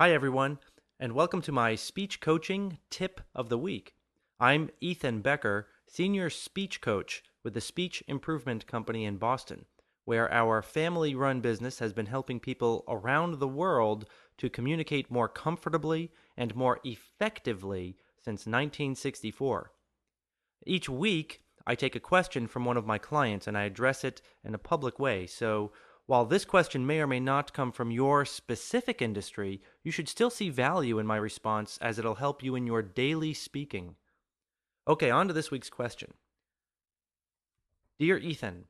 Hi, everyone, and welcome to my speech coaching tip of the week. I'm Ethan Becker, Senior Speech Coach with the Speech Improvement Company in Boston, where our family run business has been helping people around the world to communicate more comfortably and more effectively since 1964. Each week, I take a question from one of my clients and I address it in a public way. So, while this question may or may not come from your specific industry, you should still see value in my response as it'll help you in your daily speaking. Okay, on to this week's question. Dear Ethan,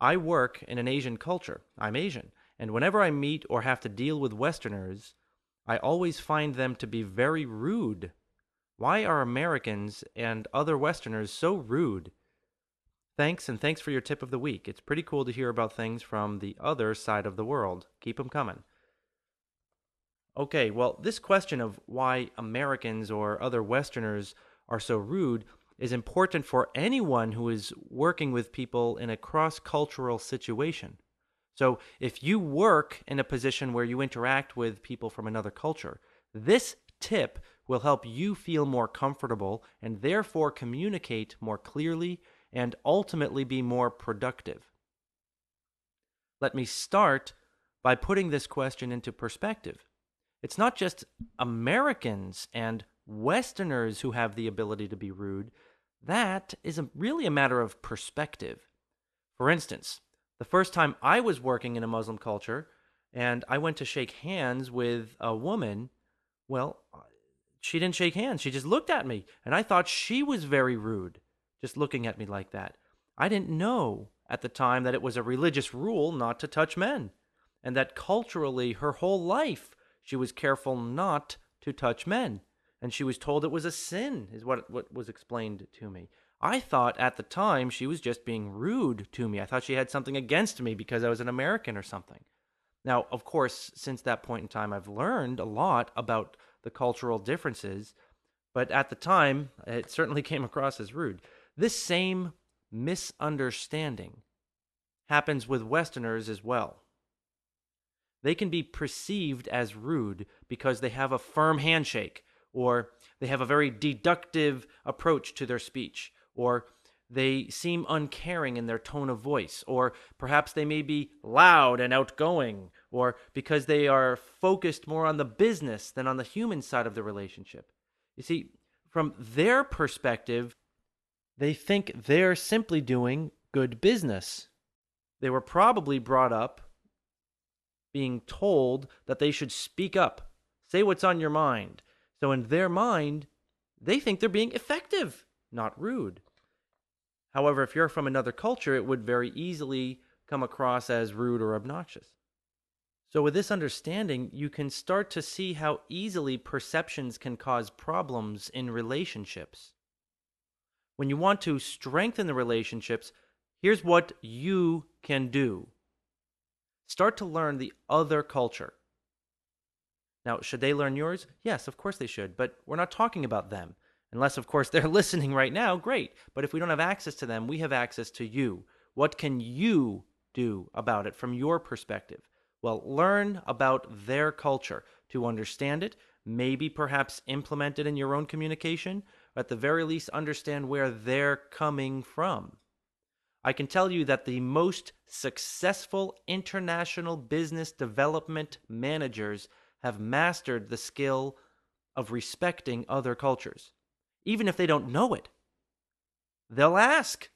I work in an Asian culture. I'm Asian, and whenever I meet or have to deal with Westerners, I always find them to be very rude. Why are Americans and other Westerners so rude? Thanks, and thanks for your tip of the week. It's pretty cool to hear about things from the other side of the world. Keep them coming. Okay, well, this question of why Americans or other Westerners are so rude is important for anyone who is working with people in a cross cultural situation. So, if you work in a position where you interact with people from another culture, this tip will help you feel more comfortable and therefore communicate more clearly and ultimately be more productive? Let me start by putting this question into perspective. It's not just Americans and Westerners who have the ability to be rude. That is a, really a matter of perspective. For instance, the first time I was working in a Muslim culture and I went to shake hands with a woman, well, she didn't shake hands. She just looked at me, and I thought she was very rude just looking at me like that. I didn't know at the time that it was a religious rule not to touch men, and that culturally, her whole life, she was careful not to touch men. And she was told it was a sin, is what, what was explained to me. I thought at the time she was just being rude to me. I thought she had something against me because I was an American or something. Now, of course, since that point in time, I've learned a lot about the cultural differences, but at the time, it certainly came across as rude. This same misunderstanding happens with Westerners as well. They can be perceived as rude because they have a firm handshake, or they have a very deductive approach to their speech, or they seem uncaring in their tone of voice, or perhaps they may be loud and outgoing, or because they are focused more on the business than on the human side of the relationship. You see, from their perspective, they think they're simply doing good business. They were probably brought up being told that they should speak up, say what's on your mind. So, in their mind, they think they're being effective, not rude. However, if you're from another culture, it would very easily come across as rude or obnoxious. So, with this understanding, you can start to see how easily perceptions can cause problems in relationships when you want to strengthen the relationships, here's what you can do start to learn the other culture. Now, should they learn yours? Yes, of course they should, but we're not talking about them. Unless, of course, they're listening right now, great. But if we don't have access to them, we have access to you. What can you do about it from your perspective? Well, learn about their culture to understand it, maybe perhaps implement it in your own communication, at the very least understand where they're coming from. I can tell you that the most successful international business development managers have mastered the skill of respecting other cultures, even if they don't know it. They'll ask,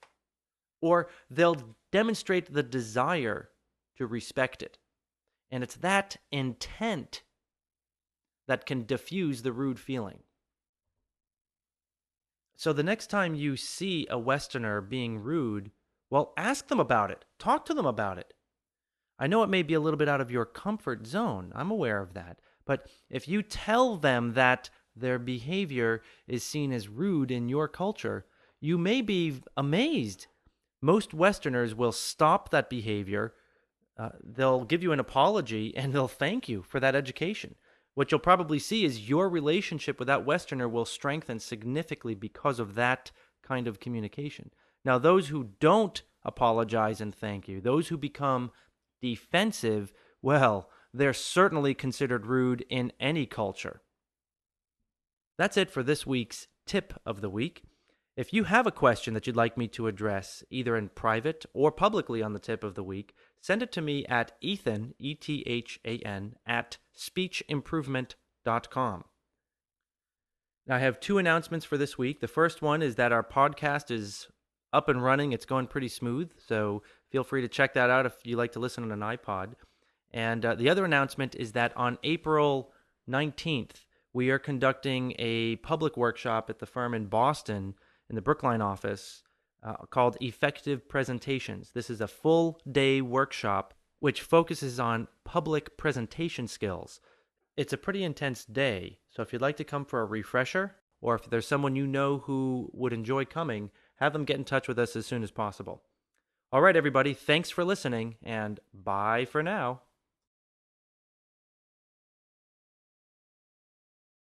or they'll demonstrate the desire to respect it. And it's that intent that can diffuse the rude feeling. So the next time you see a Westerner being rude, well, ask them about it. Talk to them about it. I know it may be a little bit out of your comfort zone. I'm aware of that. But if you tell them that their behavior is seen as rude in your culture, you may be amazed. Most Westerners will stop that behavior. Uh, they'll give you an apology and they'll thank you for that education what you'll probably see is your relationship with that Westerner will strengthen significantly because of that kind of communication. Now, those who don't apologize and thank you, those who become defensive, well, they're certainly considered rude in any culture. That's it for this week's tip of the week. If you have a question that you'd like me to address, either in private or publicly on the tip of the week, send it to me at ethan, E T H A N, at speechimprovement.com. Now, I have two announcements for this week. The first one is that our podcast is up and running, it's going pretty smooth. So feel free to check that out if you like to listen on an iPod. And uh, the other announcement is that on April 19th, we are conducting a public workshop at the firm in Boston in the Brookline office uh, called Effective Presentations. This is a full day workshop which focuses on public presentation skills. It's a pretty intense day, so if you'd like to come for a refresher, or if there's someone you know who would enjoy coming, have them get in touch with us as soon as possible. All right, everybody, thanks for listening, and bye for now.